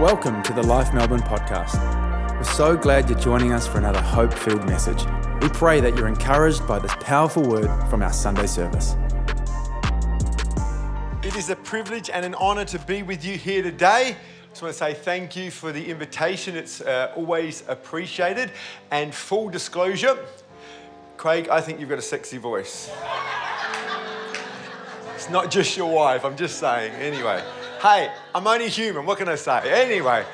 Welcome to the Life Melbourne podcast. We're so glad you're joining us for another hope filled message. We pray that you're encouraged by this powerful word from our Sunday service. It is a privilege and an honour to be with you here today. I just want to say thank you for the invitation. It's uh, always appreciated. And full disclosure, Craig, I think you've got a sexy voice. It's not just your wife, I'm just saying. Anyway, hey, I'm only human. What can I say? Anyway,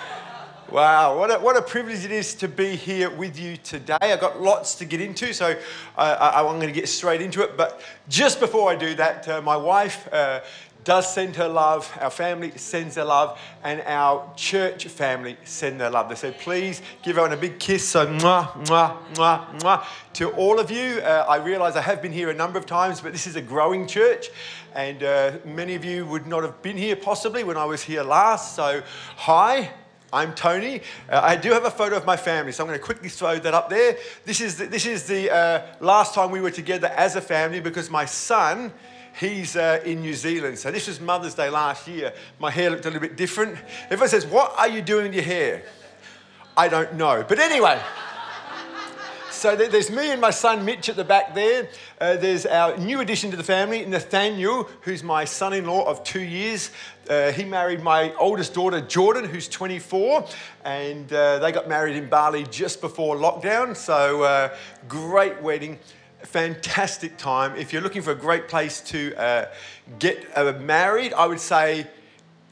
wow, what a, what a privilege it is to be here with you today. I've got lots to get into, so uh, I, I'm going to get straight into it. But just before I do that, uh, my wife, uh, does send her love, our family sends their love, and our church family send their love. They said, please give everyone a big kiss. So, mwah, mwah, mwah, mwah. To all of you, uh, I realize I have been here a number of times, but this is a growing church, and uh, many of you would not have been here possibly when I was here last. So, hi. I'm Tony. Uh, I do have a photo of my family, so I'm going to quickly throw that up there. This is the, this is the uh, last time we were together as a family because my son He's uh, in New Zealand. So this was Mother's Day last year. My hair looked a little bit different. Everyone says, What are you doing with your hair? I don't know. But anyway. So there's me and my son Mitch at the back there. Uh, there's our new addition to the family, Nathaniel, who's my son in law of two years. Uh, he married my oldest daughter, Jordan, who's 24, and uh, they got married in Bali just before lockdown. So, uh, great wedding fantastic time. If you're looking for a great place to uh, get uh, married, I would say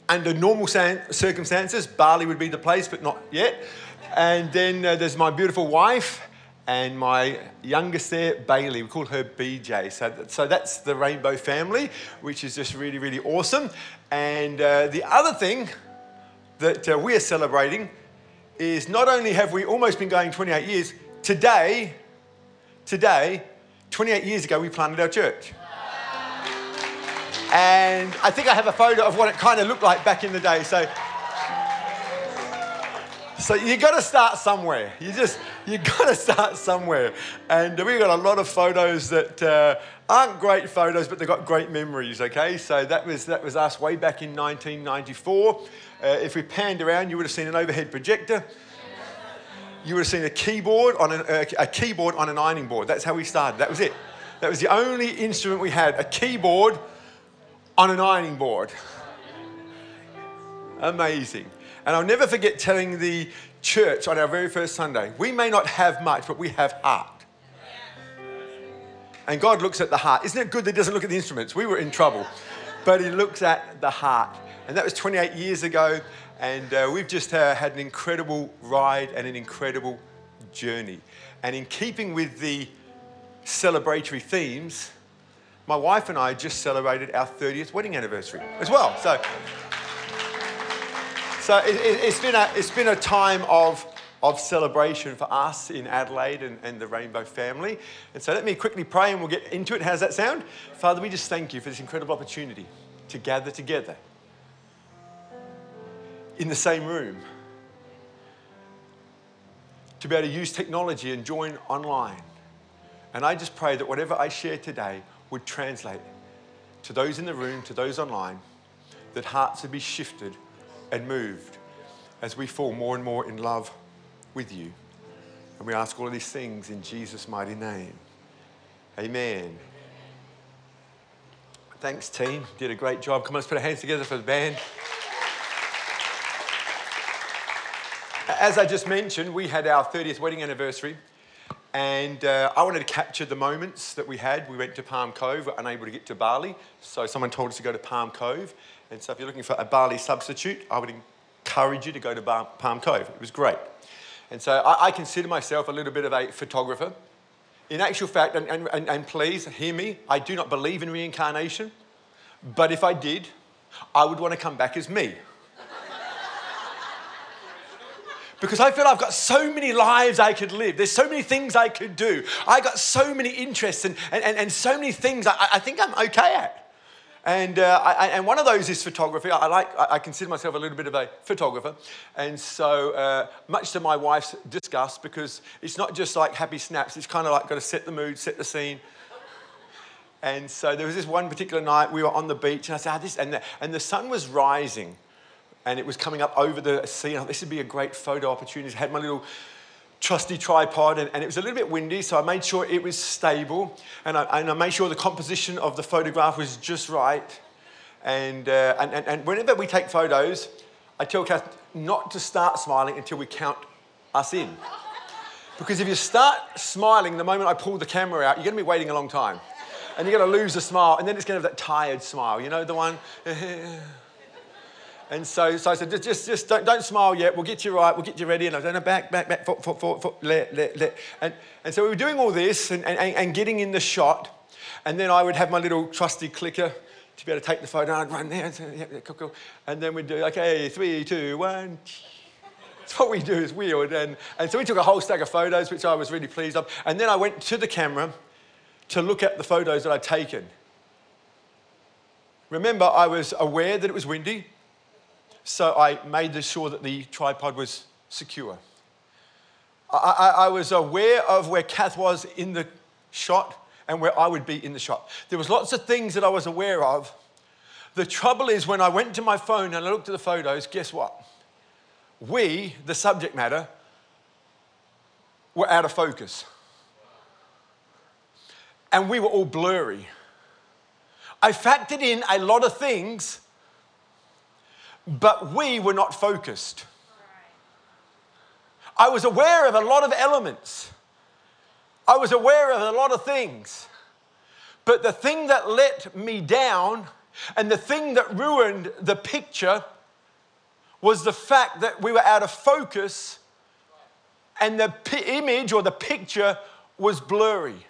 under normal circumstances, Bali would be the place, but not yet. And then uh, there's my beautiful wife and my youngest there, Bailey. We call her BJ. So, so that's the Rainbow family, which is just really, really awesome. And uh, the other thing that uh, we are celebrating is not only have we almost been going 28 years, today, today 28 years ago, we planted our church. And I think I have a photo of what it kind of looked like back in the day. So, so you got to start somewhere. You just you got to start somewhere. And we've got a lot of photos that uh, aren't great photos, but they've got great memories. Okay, so that was that was us way back in 1994. Uh, if we panned around, you would have seen an overhead projector you would have seen a keyboard on an, a, keyboard on an ironing board. That's how we started. That was it. That was the only instrument we had a keyboard on an ironing board. Amazing. And I'll never forget telling the church on our very first Sunday we may not have much, but we have heart. And God looks at the heart. Isn't it good that He doesn't look at the instruments? We were in trouble. But He looks at the heart. And that was 28 years ago. And uh, we've just uh, had an incredible ride and an incredible journey. And in keeping with the celebratory themes, my wife and I just celebrated our 30th wedding anniversary as well. So, so it, has been a, it's been a time of, of celebration for us in Adelaide and, and the Rainbow family. And so let me quickly pray and we'll get into it. How's that sound? Father, we just thank you for this incredible opportunity to gather together in the same room, to be able to use technology and join online. And I just pray that whatever I share today would translate to those in the room, to those online, that hearts would be shifted and moved as we fall more and more in love with you. And we ask all of these things in Jesus' mighty name. Amen. Thanks, team. Did a great job. Come on, let's put our hands together for the band. As I just mentioned, we had our 30th wedding anniversary, and uh, I wanted to capture the moments that we had. We went to Palm Cove, we were unable to get to Bali, so someone told us to go to Palm Cove. And so, if you're looking for a Bali substitute, I would encourage you to go to Palm Cove. It was great. And so, I, I consider myself a little bit of a photographer. In actual fact, and, and, and please hear me, I do not believe in reincarnation, but if I did, I would want to come back as me. Because I feel I've got so many lives I could live. There's so many things I could do. I got so many interests and, and, and so many things I, I think I'm okay at. And, uh, I, and one of those is photography. I, like, I consider myself a little bit of a photographer. And so, uh, much to my wife's disgust, because it's not just like happy snaps, it's kind of like got to set the mood, set the scene. And so, there was this one particular night we were on the beach, and I said, oh, this, and the, and the sun was rising and it was coming up over the sea. This would be a great photo opportunity. I had my little trusty tripod, and, and, it was a little bit windy, so I made sure it was stable, and I, and I made sure the composition of the photograph was just right. And, uh, and, and, and whenever we take photos, I tell Kath not to start smiling until we count us in. Because if you start smiling the moment I pull the camera out, you're going to be waiting a long time. And you're going to lose the smile, and then it's going to have that tired smile. You know, the one. And so, so I said, just, just, don't, don't smile yet. We'll get you right. We'll get you ready. And I said, no, back, back, back, foot, foot, foot, foot, let, let, let. And, and so we were doing all this and, and, and getting in the shot. And then I would have my little trusty clicker to be able to take the photo. And I'd run there and say, yeah, cool, cool. And then we'd do, okay, three, two, one. That's what we do is weird. And, and so we took a whole stack of photos, which I was really pleased of. And then I went to the camera to look at the photos that I'd taken. Remember, I was aware that it was windy. So I made sure that the tripod was secure. I, I, I, was aware of where Kath was in the shot and where I would be in the shot. There was lots of things that I was aware of. The trouble is when I went to my phone and I looked at the photos, guess what? We, the subject matter, were out of focus. And we were all blurry. I factored in a lot of things but we were not focused. I was aware of a lot of elements. I was aware of a lot of things. But the thing that let me down and the thing that ruined the picture was the fact that we were out of focus and the p- image or the picture was blurry.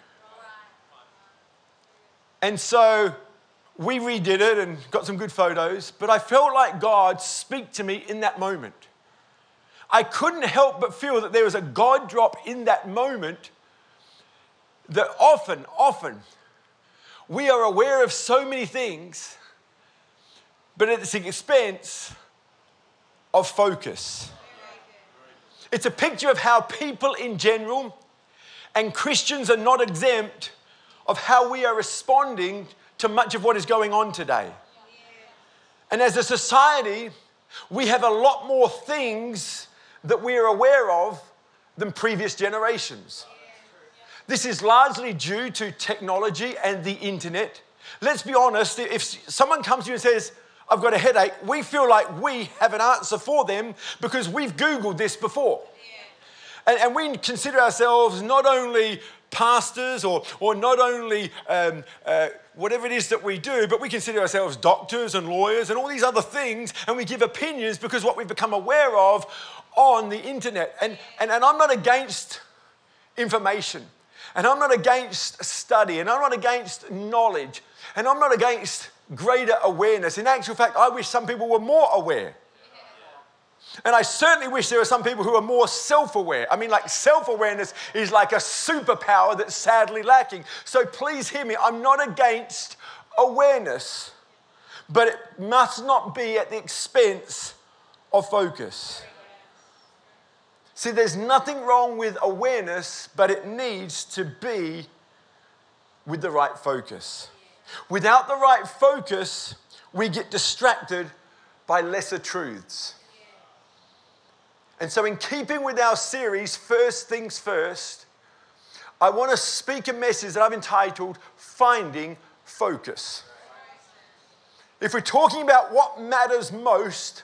And so we redid it and got some good photos, but I felt like God speak to me in that moment. I couldn't help but feel that there was a God drop in that moment that often, often, we are aware of so many things, but at the expense of focus. It's a picture of how people in general, and Christians are not exempt, of how we are responding to much of what is going on today. And as a society, we have a lot more things that we are aware of than previous generations. This is largely due to technology and the internet. Let's be honest, if someone comes to you and says, I've got a headache, we feel like we have an answer for them because we've Googled this before. And, and we consider ourselves not only pastors or, or not only um, uh, whatever it is that we do, but we consider ourselves doctors and lawyers and all these other things, and we give opinions because what we've become aware of on the internet. And, and, and I'm not against information, and I'm not against study, and I'm not against knowledge, and I'm not against greater awareness. In actual fact, I wish some people were more aware. And I certainly wish there were some people who are more self aware. I mean, like, self awareness is like a superpower that's sadly lacking. So please hear me. I'm not against awareness, but it must not be at the expense of focus. See, there's nothing wrong with awareness, but it needs to be with the right focus. Without the right focus, we get distracted by lesser truths. And so, in keeping with our series, First Things First, I want to speak a message that I've entitled Finding Focus. If we're talking about what matters most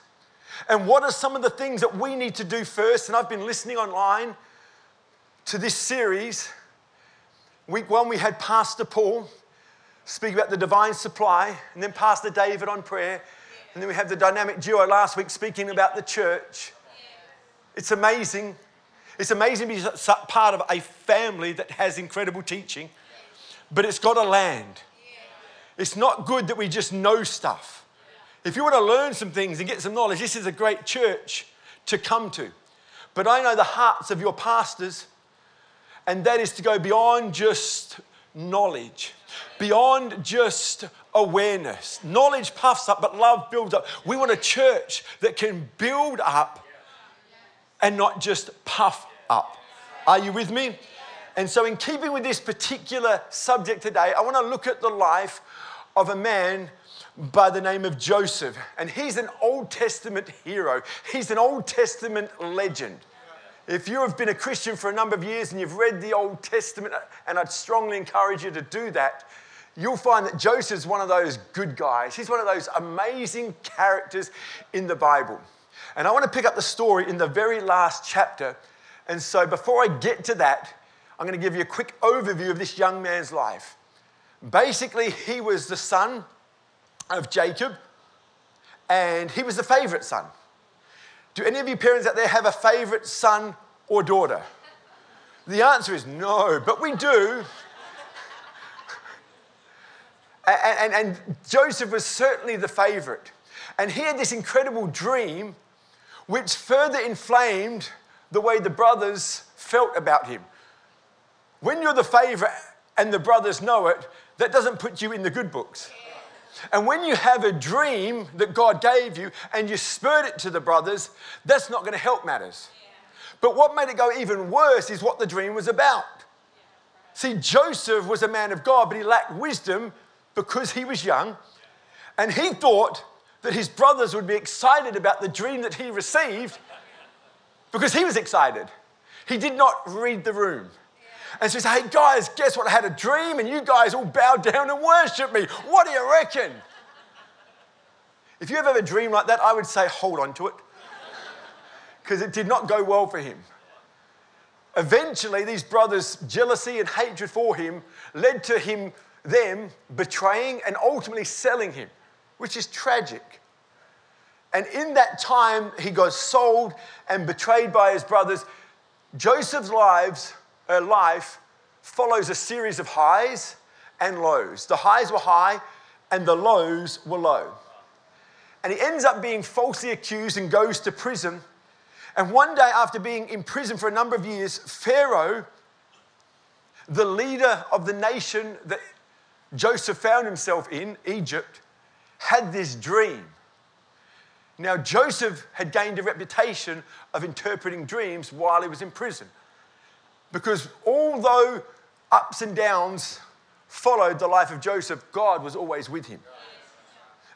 and what are some of the things that we need to do first, and I've been listening online to this series. Week one, we had Pastor Paul speak about the divine supply, and then Pastor David on prayer, and then we have the dynamic duo last week speaking about the church. It's amazing. It's amazing to be part of a family that has incredible teaching, but it's got to land. It's not good that we just know stuff. If you want to learn some things and get some knowledge, this is a great church to come to. But I know the hearts of your pastors, and that is to go beyond just knowledge, beyond just awareness. Knowledge puffs up, but love builds up. We want a church that can build up and not just puff up. Are you with me? And so, in keeping with this particular subject today, I want to look at the life of a man by the name of Joseph. And he's an Old Testament hero, he's an Old Testament legend. If you have been a Christian for a number of years and you've read the Old Testament, and I'd strongly encourage you to do that, you'll find that Joseph's one of those good guys. He's one of those amazing characters in the Bible. And I want to pick up the story in the very last chapter. And so before I get to that, I'm going to give you a quick overview of this young man's life. Basically, he was the son of Jacob, and he was the favorite son. Do any of you parents out there have a favorite son or daughter? The answer is no, but we do. and, and, and, Joseph was certainly the favorite. And he had this incredible dream which further inflamed the way the brothers felt about him. When you're the favorite and the brothers know it, that doesn't put you in the good books. And when you have a dream that God gave you and you spurred it to the brothers, that's not going to help matters. But what made it go even worse is what the dream was about. See, Joseph was a man of God, but he lacked wisdom because he was young. And he thought that his brothers would be excited about the dream that he received because he was excited. He did not read the room. And so he said, Hey guys, guess what? I had a dream and you guys all bowed down and worshiped me. What do you reckon? If you ever have a dream like that, I would say, Hold on to it. Because it did not go well for him. Eventually, these brothers' jealousy and hatred for him led to him, them betraying and ultimately selling him, which is tragic. And in that time, he got sold and betrayed by his brothers. Joseph's lives her life follows a series of highs and lows. The highs were high and the lows were low. And he ends up being falsely accused and goes to prison. And one day, after being in prison for a number of years, Pharaoh, the leader of the nation that Joseph found himself in, Egypt, had this dream. Now, Joseph had gained a reputation of interpreting dreams while he was in prison. Because although ups and downs followed the life of Joseph, God was always with him.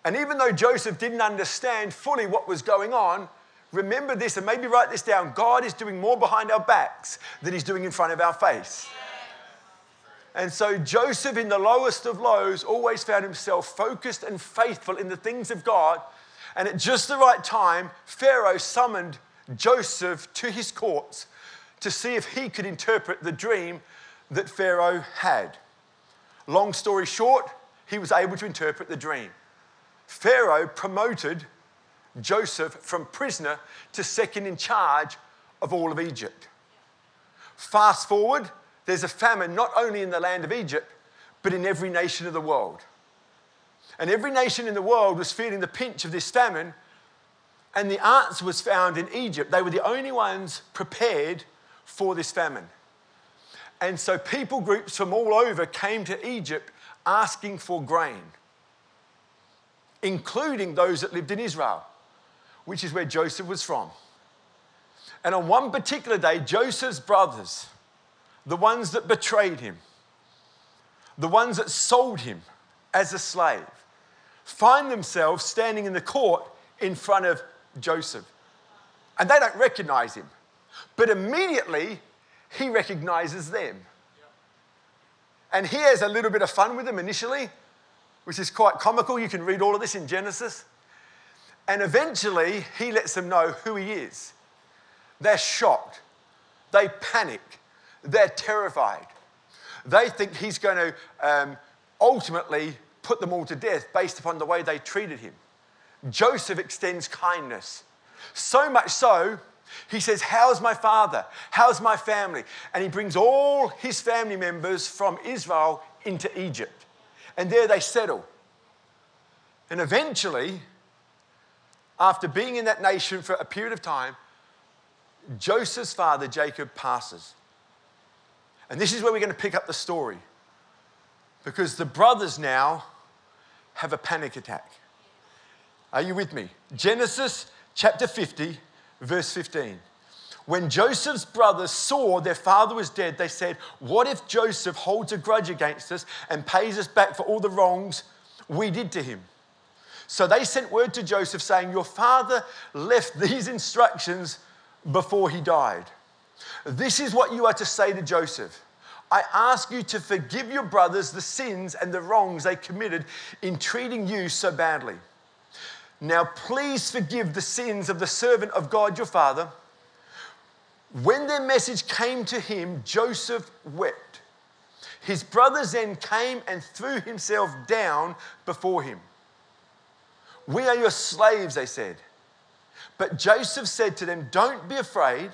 And even though Joseph didn't understand fully what was going on, remember this and maybe write this down God is doing more behind our backs than he's doing in front of our face. And so Joseph, in the lowest of lows, always found himself focused and faithful in the things of God. And at just the right time, Pharaoh summoned Joseph to his courts to see if he could interpret the dream that Pharaoh had. Long story short, he was able to interpret the dream. Pharaoh promoted Joseph from prisoner to second in charge of all of Egypt. Fast forward, there's a famine not only in the land of Egypt, but in every nation of the world. And every nation in the world was feeling the pinch of this famine, and the answer was found in Egypt. They were the only ones prepared for this famine. And so people groups from all over came to Egypt asking for grain, including those that lived in Israel, which is where Joseph was from. And on one particular day, Joseph's brothers, the ones that betrayed him, the ones that sold him as a slave, find themselves standing in the court in front of Joseph. And they don't recognize him. But immediately, he recognizes them. And he has a little bit of fun with them initially, which is quite comical. You can read all of this in Genesis. And eventually, he lets them know who he is. They're shocked, they panic, they're terrified. They think he's going to um, ultimately put them all to death based upon the way they treated him. Joseph extends kindness. So much so he says, How's my father? How's my family? And he brings all his family members from Israel into Egypt. And there they settle. And eventually, after being in that nation for a period of time, Joseph's father, Jacob, passes. And this is where we're going to pick up the story. Because the brothers now have a panic attack. Are you with me? Genesis chapter 50, verse 15. When Joseph's brothers saw their father was dead, they said, What if Joseph holds a grudge against us and pays us back for all the wrongs we did to him? So they sent word to Joseph saying, Your father left these instructions before he died. This is what you are to say to Joseph. I ask you to forgive your brothers the sins and the wrongs they committed in treating you so badly. Now, please forgive the sins of the servant of God your father. When their message came to him, Joseph wept. His brothers then came and threw himself down before him. We are your slaves, they said. But Joseph said to them, Don't be afraid.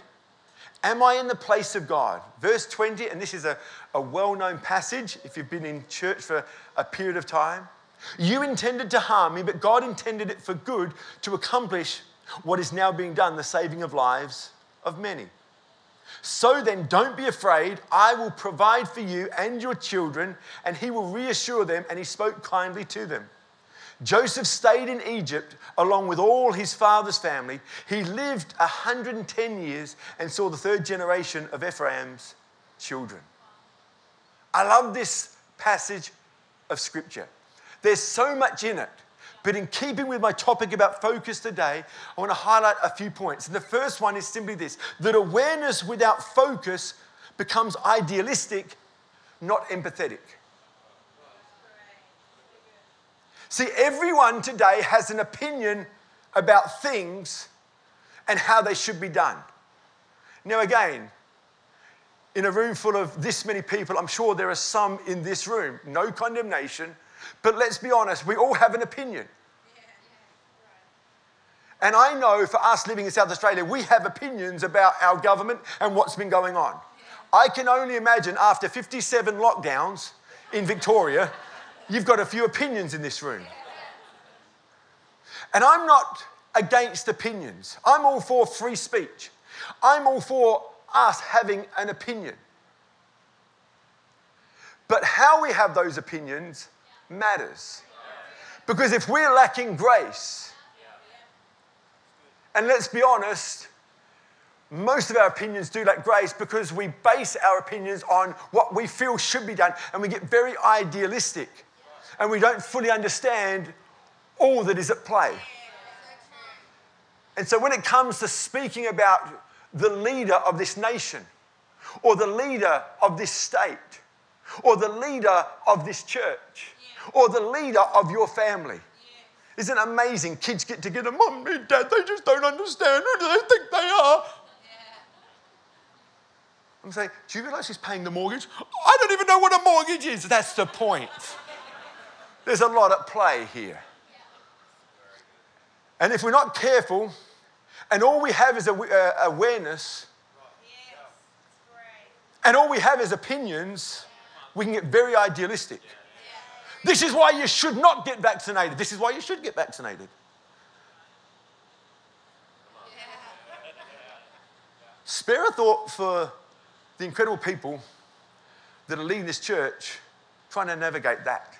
Am I in the place of God? Verse 20, and this is a, a well known passage if you've been in church for a period of time. You intended to harm me, but God intended it for good to accomplish what is now being done, the saving of lives of many. So then, don't be afraid. I will provide for you and your children, and he will reassure them, and he spoke kindly to them. Joseph stayed in Egypt along with all his father's family. He lived 110 years and saw the third generation of Ephraim's children. I love this passage of scripture. There's so much in it. But in keeping with my topic about focus today, I want to highlight a few points. And the first one is simply this that awareness without focus becomes idealistic, not empathetic. See, everyone today has an opinion about things and how they should be done. Now, again, in a room full of this many people, I'm sure there are some in this room, no condemnation, but let's be honest, we all have an opinion. And I know for us living in South Australia, we have opinions about our government and what's been going on. I can only imagine after 57 lockdowns in Victoria, you've got a few opinions in this room. And I'm not against opinions, I'm all for free speech. I'm all for us having an opinion. But how we have those opinions matters. Because if we're lacking grace, and let's be honest, most of our opinions do lack grace because we base our opinions on what we feel should be done and we get very idealistic and we don't fully understand all that is at play. And so when it comes to speaking about the leader of this nation or the leader of this state or the leader of this church or the leader of your family, isn't it amazing? Kids get together, mum and dad, they just don't understand who do they think they are. I'm saying, do you realize he's paying the mortgage? I don't even know what a mortgage is. That's the point. There's a lot at play here. And if we're not careful, and all we have is a, uh, awareness, and all we have is opinions, we can get very idealistic. This is why you should not get vaccinated. This is why you should get vaccinated. Spare a thought for the incredible people that are leading this church trying to navigate that.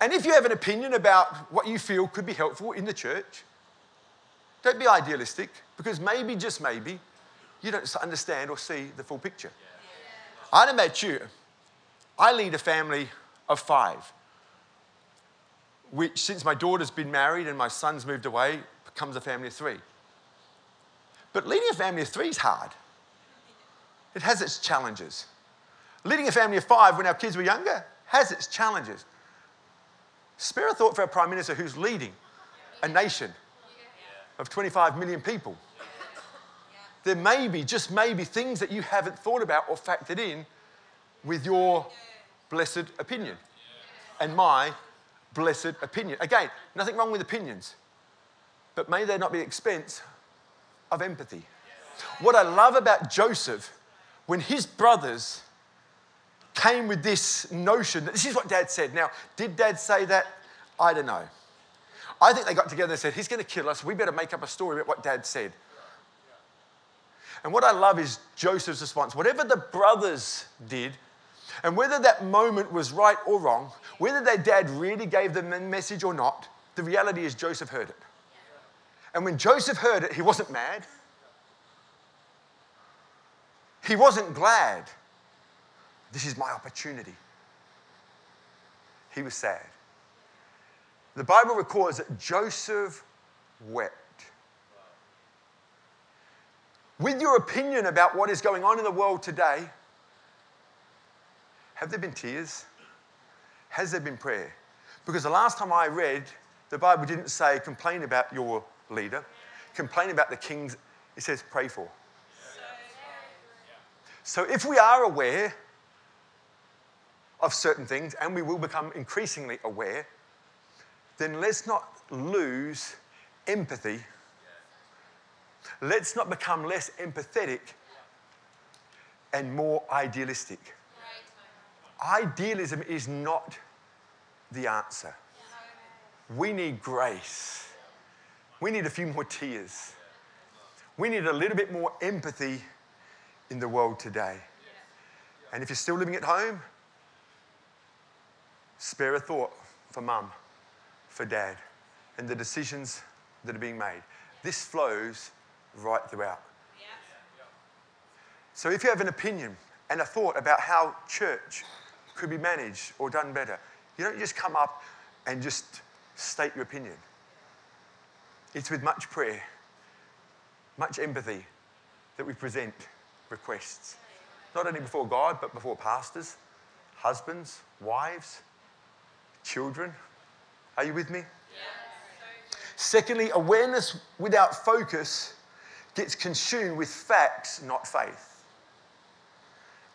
And if you have an opinion about what you feel could be helpful in the church, don't be idealistic because maybe, just maybe, you don't understand or see the full picture. I don't know about you, I lead a family of five, which, since my daughter's been married and my son's moved away, becomes a family of three. But leading a family of three is hard, it has its challenges. Leading a family of five when our kids were younger has its challenges. Spare a thought for a Prime Minister who's leading a nation of 25 million people. There may be, just maybe, things that you haven't thought about or factored in with your blessed opinion and my blessed opinion. Again, nothing wrong with opinions, but may they not be expense of empathy. What I love about Joseph, when his brothers came with this notion that this is what dad said. Now, did dad say that? I don't know. I think they got together and said, He's going to kill us. We better make up a story about what dad said. And what I love is Joseph's response. Whatever the brothers did, and whether that moment was right or wrong, whether their dad really gave them a message or not, the reality is Joseph heard it. And when Joseph heard it, he wasn't mad. He wasn't glad. This is my opportunity. He was sad. The Bible records that Joseph wept. With your opinion about what is going on in the world today, have there been tears? Has there been prayer? Because the last time I read, the Bible didn't say complain about your leader, complain about the kings. It says pray for. So if we are aware of certain things, and we will become increasingly aware, then let's not lose empathy. Let's not become less empathetic and more idealistic. Idealism is not the answer. We need grace. We need a few more tears. We need a little bit more empathy in the world today. And if you're still living at home, spare a thought for mum, for dad, and the decisions that are being made. This flows right throughout. So if you have an opinion and a thought about how church could be managed or done better, you don't just come up and just state your opinion. It's with much prayer, much empathy that we present requests. Not only before God, but before pastors, husbands, wives, children. Are you with me? Secondly, awareness without focus gets consumed with facts, not faith.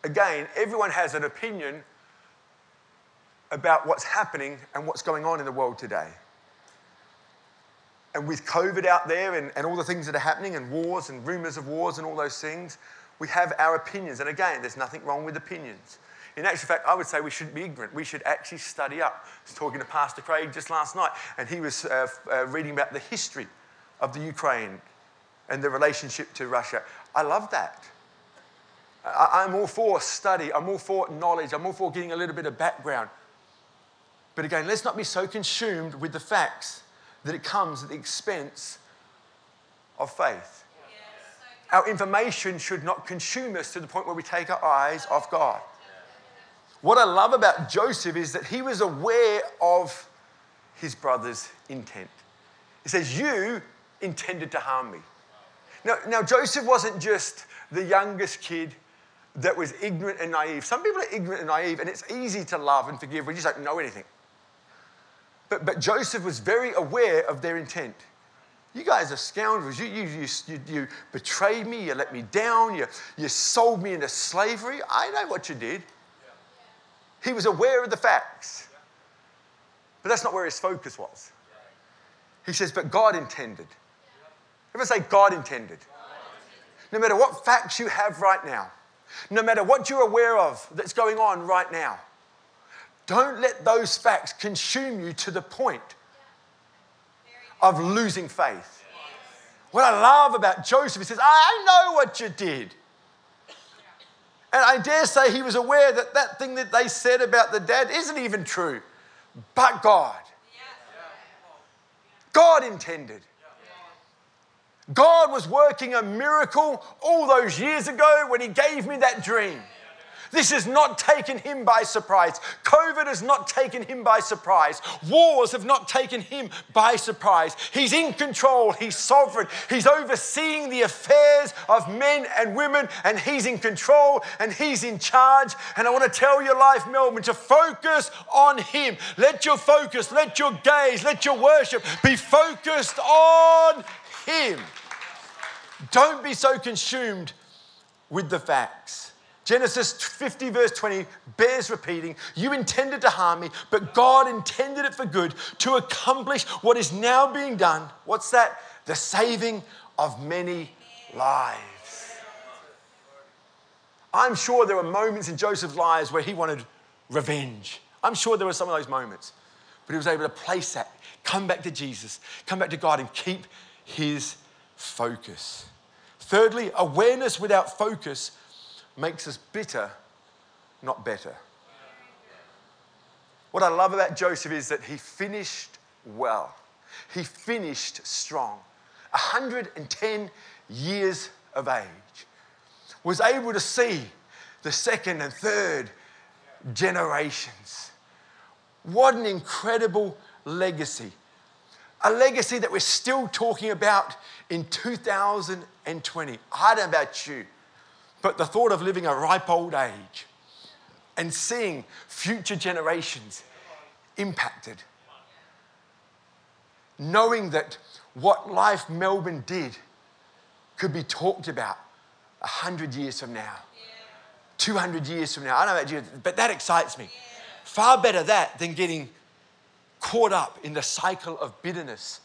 Again, everyone has an opinion about what's happening and what's going on in the world today. And with COVID out there and, and all the things that are happening, and wars and rumors of wars and all those things, we have our opinions. And again, there's nothing wrong with opinions. In actual fact, I would say we shouldn't be ignorant. We should actually study up. I was talking to Pastor Craig just last night, and he was uh, uh, reading about the history of the Ukraine and the relationship to Russia. I love that. I, I'm all for study, I'm all for knowledge, I'm all for getting a little bit of background. But again, let's not be so consumed with the facts that it comes at the expense of faith. Our information should not consume us to the point where we take our eyes off God. What I love about Joseph is that he was aware of his brother's intent. He says, You intended to harm me. Now, now, Joseph wasn't just the youngest kid that was ignorant and naive. Some people are ignorant and naive, and it's easy to love and forgive. We just don't know anything. But, but Joseph was very aware of their intent. You guys are scoundrels. You, you, you, you, betrayed me. You let me down. You, you sold me into slavery. I know what you did. He was aware of the facts. But that's not where his focus was. He says, but God intended. Everyone say, God intended. No matter what facts you have right now, no matter what you're aware of that's going on right now, don't let those facts consume you to the point of losing faith. What I love about Joseph, he says, I know what you did. And I dare say he was aware that that thing that they said about the dad isn't even true. But God. God intended. God was working a miracle all those years ago when He gave me that dream. This has not taken him by surprise. COVID has not taken him by surprise. Wars have not taken him by surprise. He's in control, he's sovereign, he's overseeing the affairs of men and women, and he's in control and he's in charge. And I want to tell your life, Melbourne, to focus on him. Let your focus, let your gaze, let your worship be focused on him. Don't be so consumed with the facts. Genesis 50, verse 20, bears repeating You intended to harm me, but God intended it for good to accomplish what is now being done. What's that? The saving of many lives. I'm sure there were moments in Joseph's lives where he wanted revenge. I'm sure there were some of those moments. But he was able to place that, come back to Jesus, come back to God, and keep his focus. Thirdly, awareness without focus makes us bitter, not better. What I love about Joseph is that he finished well. He finished strong. 110 years of age. Was able to see the second and third generations. What an incredible legacy. A legacy that we're still talking about in 2020. I don't know about you, but the thought of living a ripe old age and seeing future generations impacted, knowing that what Life Melbourne did could be talked about 100 years from now, 200 years from now. I don't know about you, but that excites me. Far better that than getting caught up in the cycle of bitterness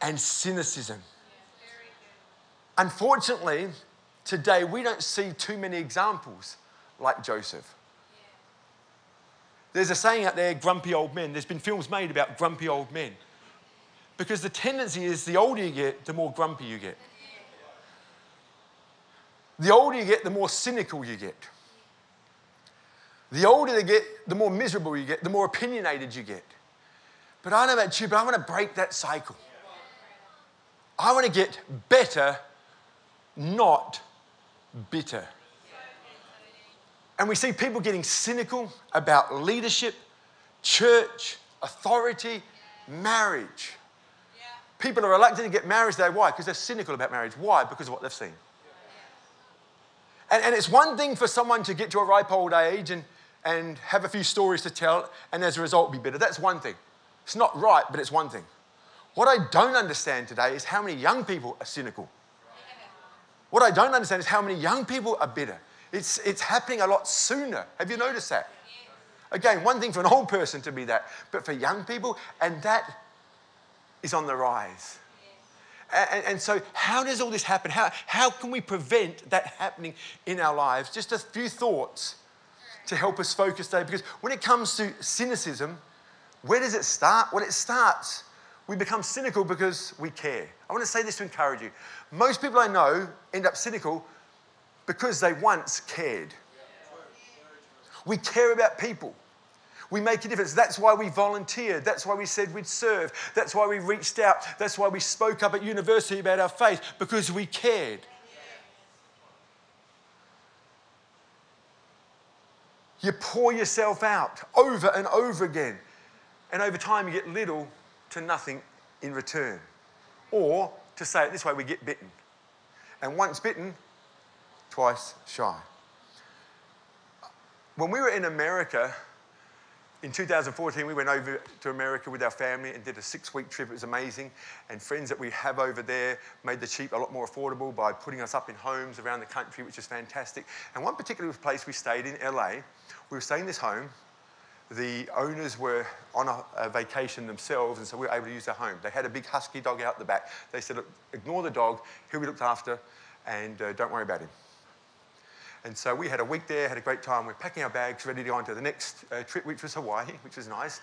and cynicism. Unfortunately, today we don't see too many examples like Joseph. There's a saying out there, grumpy old men. There's been films made about grumpy old men. Because the tendency is the older you get, the more grumpy you get. The older you get, the more cynical you get. The older you get, the more miserable you get, the more opinionated you get. But I know about you, but I want to break that cycle. I want to get better, not bitter. And we see people getting cynical about leadership, church, authority, marriage. People are reluctant to get married today. Why? Because they're cynical about marriage. Why? Because of what they've seen. And, and it's one thing for someone to get to a ripe old age and, and have a few stories to tell and as a result be bitter. That's one thing. It's not right, but it's one thing. What I don't understand today is how many young people are cynical. What I don't understand is how many young people are bitter. It's, it's happening a lot sooner. Have you noticed that? Again, one thing for an old person to be that, but for young people, and that is on the rise. And, and, so, how does all this happen? How, how can we prevent that happening in our lives? Just a few thoughts to help us focus today. Because when it comes to cynicism, where does it start? Well, it starts. We become cynical because we care. I want to say this to encourage you. Most people I know end up cynical because they once cared. We care about people. We make a difference. That's why we volunteered. That's why we said we'd serve. That's why we reached out. That's why we spoke up at university about our faith, because we cared. You pour yourself out over and over again. And over time, you get little to nothing in return. Or, to say it this way, we get bitten. And once bitten, twice shy. When we were in America, in 2014, we went over to America with our family and did a six week trip. It was amazing. And friends that we have over there made the cheap a lot more affordable by putting us up in homes around the country, which is fantastic. And one particular place we stayed in, LA, we were staying in this home. The owners were on a, a vacation themselves, and so we were able to use their home. They had a big husky dog out the back. They said, ignore the dog, he'll be looked after, and uh, don't worry about him. And so we had a week there, had a great time. We're packing our bags, ready to go on to the next uh, trip, which was Hawaii, which was nice.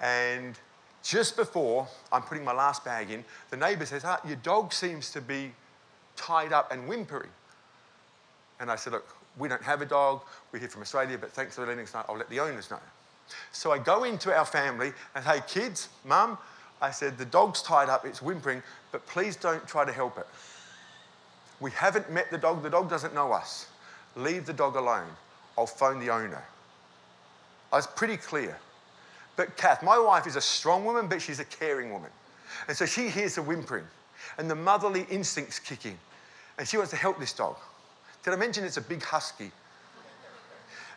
And just before I'm putting my last bag in, the neighbor says, ah, Your dog seems to be tied up and whimpering. And I said, Look, we don't have a dog. We're here from Australia, but thanks for letting us know. I'll let the owners know. So I go into our family and, Hey, kids, mum, I said, The dog's tied up, it's whimpering, but please don't try to help it. We haven't met the dog, the dog doesn't know us. Leave the dog alone. I'll phone the owner. I was pretty clear. But Kath, my wife is a strong woman, but she's a caring woman. And so she hears the whimpering, and the motherly instincts kick in. And she wants to help this dog. Did I mention it's a big husky?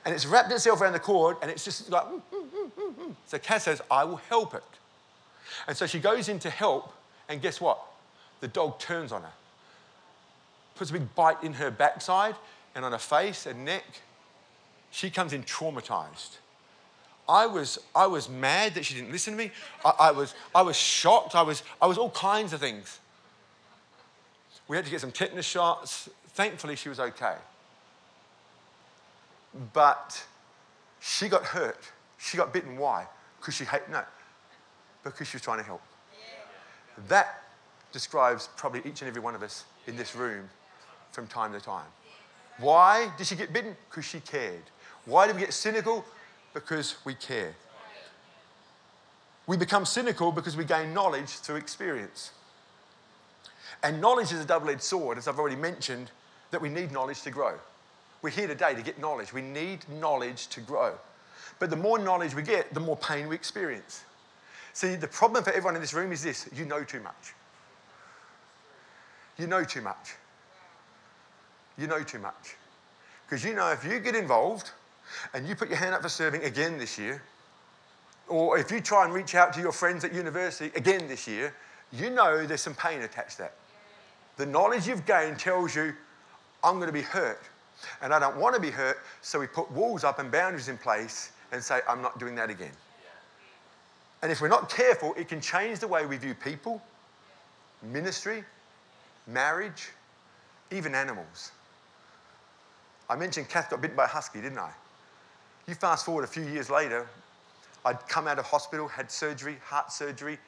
And it's wrapped itself around the cord, and it's just like, mm, mm, mm, so Kath says, I will help it. And so she goes in to help, and guess what? The dog turns on her, puts a big bite in her backside, and on her face and neck, she comes in traumatized. I was, I was mad that she didn't listen to me. I, I, was, I was shocked. I was, I was all kinds of things. We had to get some tetanus shots. Thankfully, she was okay. But she got hurt. She got bitten. Why? Because she hated, no, because she was trying to help. That describes probably each and every one of us in this room from time to time. Why did she get bitten? Because she cared. Why did we get cynical? Because we care. We become cynical because we gain knowledge through experience. And knowledge is a double edged sword, as I've already mentioned, that we need knowledge to grow. We're here today to get knowledge. We need knowledge to grow. But the more knowledge we get, the more pain we experience. See, the problem for everyone in this room is this you know too much. You know too much. You know too much. Because you know if you get involved and you put your hand up for serving again this year, or if you try and reach out to your friends at university again this year, you know there's some pain attached to that. The knowledge you've gained tells you, I'm going to be hurt. And I don't want to be hurt, so we put walls up and boundaries in place and say, I'm not doing that again. And if we're not careful, it can change the way we view people, ministry, marriage, even animals. I mentioned Kath got bitten by a husky, didn't I? You fast forward a few years later, I'd come out of hospital, had surgery, heart surgery,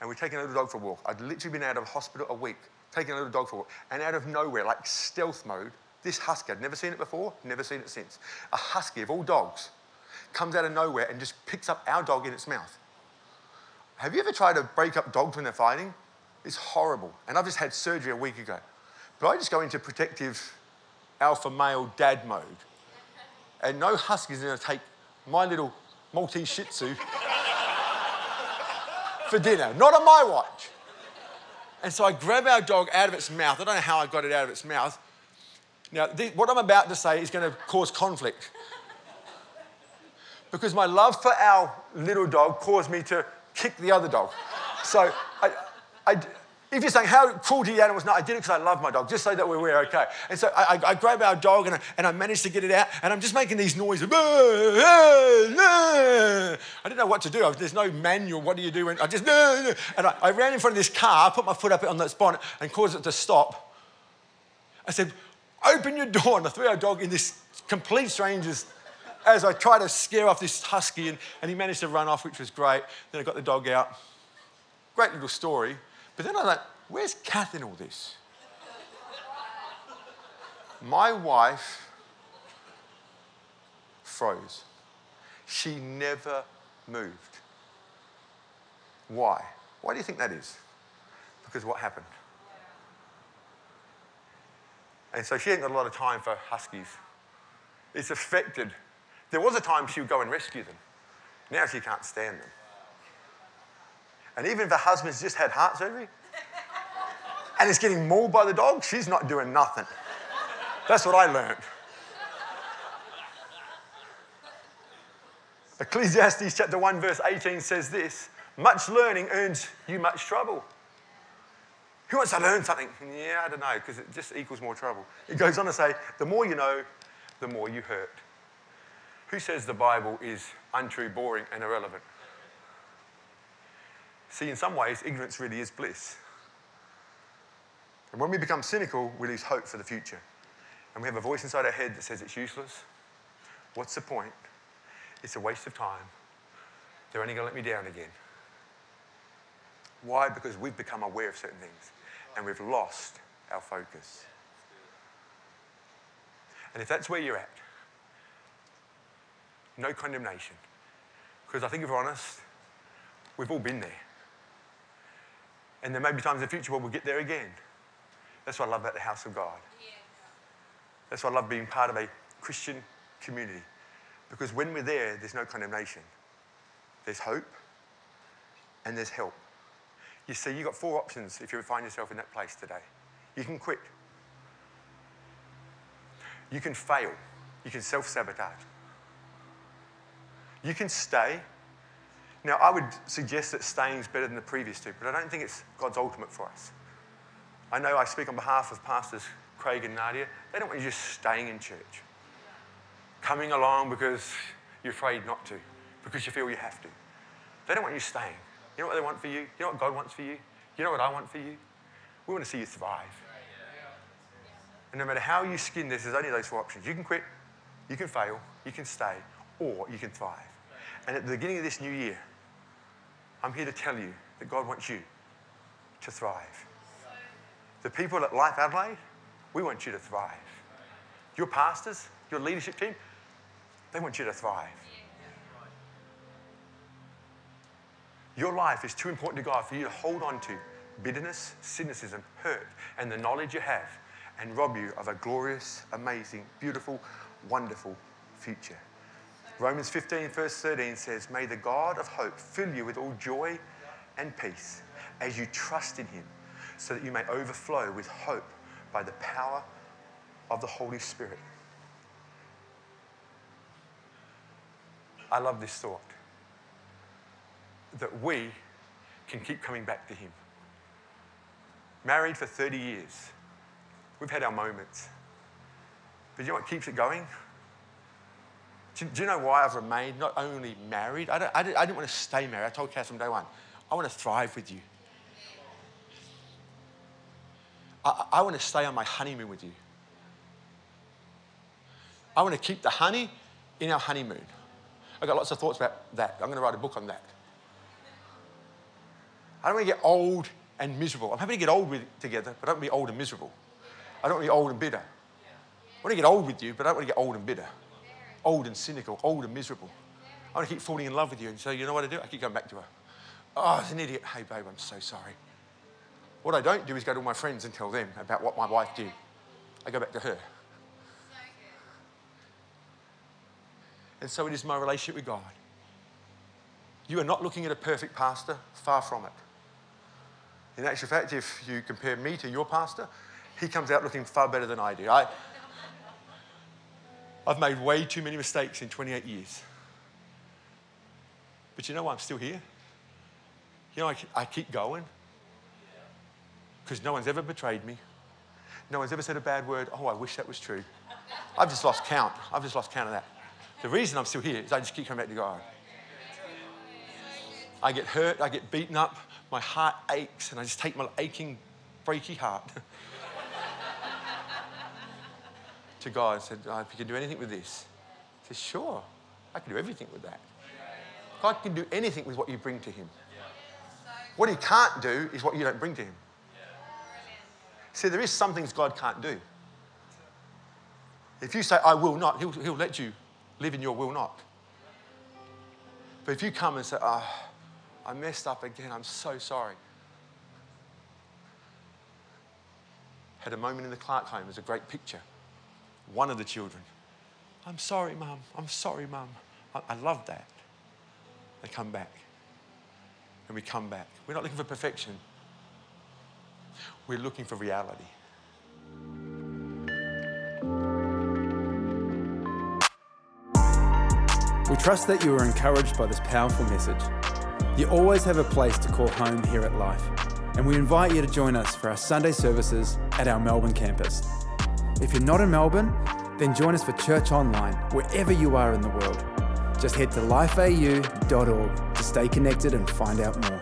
and we're taking a little dog for a walk. I'd literally been out of hospital a week, taking a little dog for a walk, and out of nowhere, like stealth mode, this husky, I'd never seen it before, never seen it since. A husky of all dogs comes out of nowhere and just picks up our dog in its mouth. Have you ever tried to break up dogs when they're fighting? It's horrible. And I've just had surgery a week ago. But I just go into protective alpha male dad mode. And no husky's gonna take my little Maltese Shih Tzu for dinner, not on my watch. And so I grab our dog out of its mouth. I don't know how I got it out of its mouth. Now, what I'm about to say is going to cause conflict. Because my love for our little dog caused me to kick the other dog. So I, I, if you're saying how cruel to the animals, no, I did it because I love my dog, just so that we were okay. And so I, I, I grab our dog and I, and I managed to get it out, and I'm just making these noises. I didn't know what to do. There's no manual. What do you do when I just and I, I ran in front of this car, I put my foot up on that bonnet, and caused it to stop. I said, "Open your door!" And I threw our dog in this complete stranger's as I tried to scare off this husky, and, and he managed to run off, which was great. Then I got the dog out. Great little story. But then I thought, where's Kath in all this? My wife froze. She never moved. Why? Why do you think that is? Because what happened? And so she ain't got a lot of time for huskies. It's affected. There was a time she would go and rescue them. Now she can't stand them. And even if her husband's just had heart surgery and is getting mauled by the dog, she's not doing nothing. That's what I learned. Ecclesiastes chapter 1, verse 18 says this much learning earns you much trouble. Who wants to learn something? Yeah, I don't know, because it just equals more trouble. It goes on to say, the more you know, the more you hurt. Who says the Bible is untrue, boring, and irrelevant? See, in some ways, ignorance really is bliss. And when we become cynical, we lose hope for the future. And we have a voice inside our head that says it's useless. What's the point? It's a waste of time. They're only going to let me down again. Why? Because we've become aware of certain things and we've lost our focus. And if that's where you're at, no condemnation. Because I think if we're honest, we've all been there. And there may be times in the future where we'll get there again. That's what I love about the house of God. That's why I love being part of a Christian community. Because when we're there, there's no condemnation. There's hope and there's help. You see, you've got four options if you find yourself in that place today. You can quit. You can fail. You can self sabotage. You can stay. Now, I would suggest that staying is better than the previous two, but I don't think it's God's ultimate for us. I know I speak on behalf of Pastors Craig and Nadia. They don't want you just staying in church, coming along because you're afraid not to, because you feel you have to. They don't want you staying. You know what they want for you? You know what God wants for you? You know what I want for you? We want to see you thrive. And no matter how you skin this, there's only those four options. You can quit, you can fail, you can stay, or you can thrive. And at the beginning of this new year, I'm here to tell you that God wants you to thrive. The people at Life Adelaide, we want you to thrive. Your pastors, your leadership team, they want you to thrive. Your life is too important to God for you to hold on to bitterness, cynicism, hurt, and the knowledge you have and rob you of a glorious, amazing, beautiful, wonderful future. Romans 15, verse 13 says, May the God of hope fill you with all joy and peace as you trust in Him, so that you may overflow with hope by the power of the Holy Spirit. I love this thought that we can keep coming back to Him. Married for 30 years, we've had our moments. But you know what keeps it going? Do, you know why I've remained not only married? I, don't, I, didn't, I didn't want to stay married. I told Kath from day one, I want to thrive with you. I, I want to stay on my honeymoon with you. I want to keep the honey in our honeymoon. I've got lots of thoughts about that. I'm going to write a book on that. I don't want to get old and miserable. I'm happy to get old with together, but I don't want to be old and miserable. I don't want to be old and bitter. I want to get old with you, but I don't want to get old and bitter. Old and cynical, old and miserable. I want to keep falling in love with you. And so, you know what I do? I keep going back to her. Oh, I was an idiot. Hey, babe, I'm so sorry. What I don't do is go to my friends and tell them about what my wife did. I go back to her. And so it is my relationship with God. You are not looking at a perfect pastor, far from it. In actual fact, if you compare me to your pastor, he comes out looking far better than I do. I, I've made way too many mistakes in 28 years. But you know why I'm still here? You know, I, I keep going because no one's ever betrayed me. No one's ever said a bad word. Oh, I wish that was true. I've just lost count. I've just lost count of that. The reason I'm still here is I just keep coming back to God. I get hurt, I get beaten up, my heart aches, and I just take my aching, breaky heart to God and said, oh, if you can do anything with this. He says, sure, I can do everything with that. God can do anything with what you bring to Him. What He can't do is what you don't bring to Him. See, there is some things God can't do. If you say, I will not, He'll, he'll let you live in your will not. But if you come and say, oh, I messed up again, I'm so sorry. Had a moment in the Clark home, there's a great picture. One of the children, I'm sorry, mum, I'm sorry, mum. I, I love that. They come back. And we come back. We're not looking for perfection. We're looking for reality. We trust that you are encouraged by this powerful message. You always have a place to call home here at Life, and we invite you to join us for our Sunday services at our Melbourne campus. If you're not in Melbourne, then join us for church online wherever you are in the world. Just head to lifeau.org to stay connected and find out more.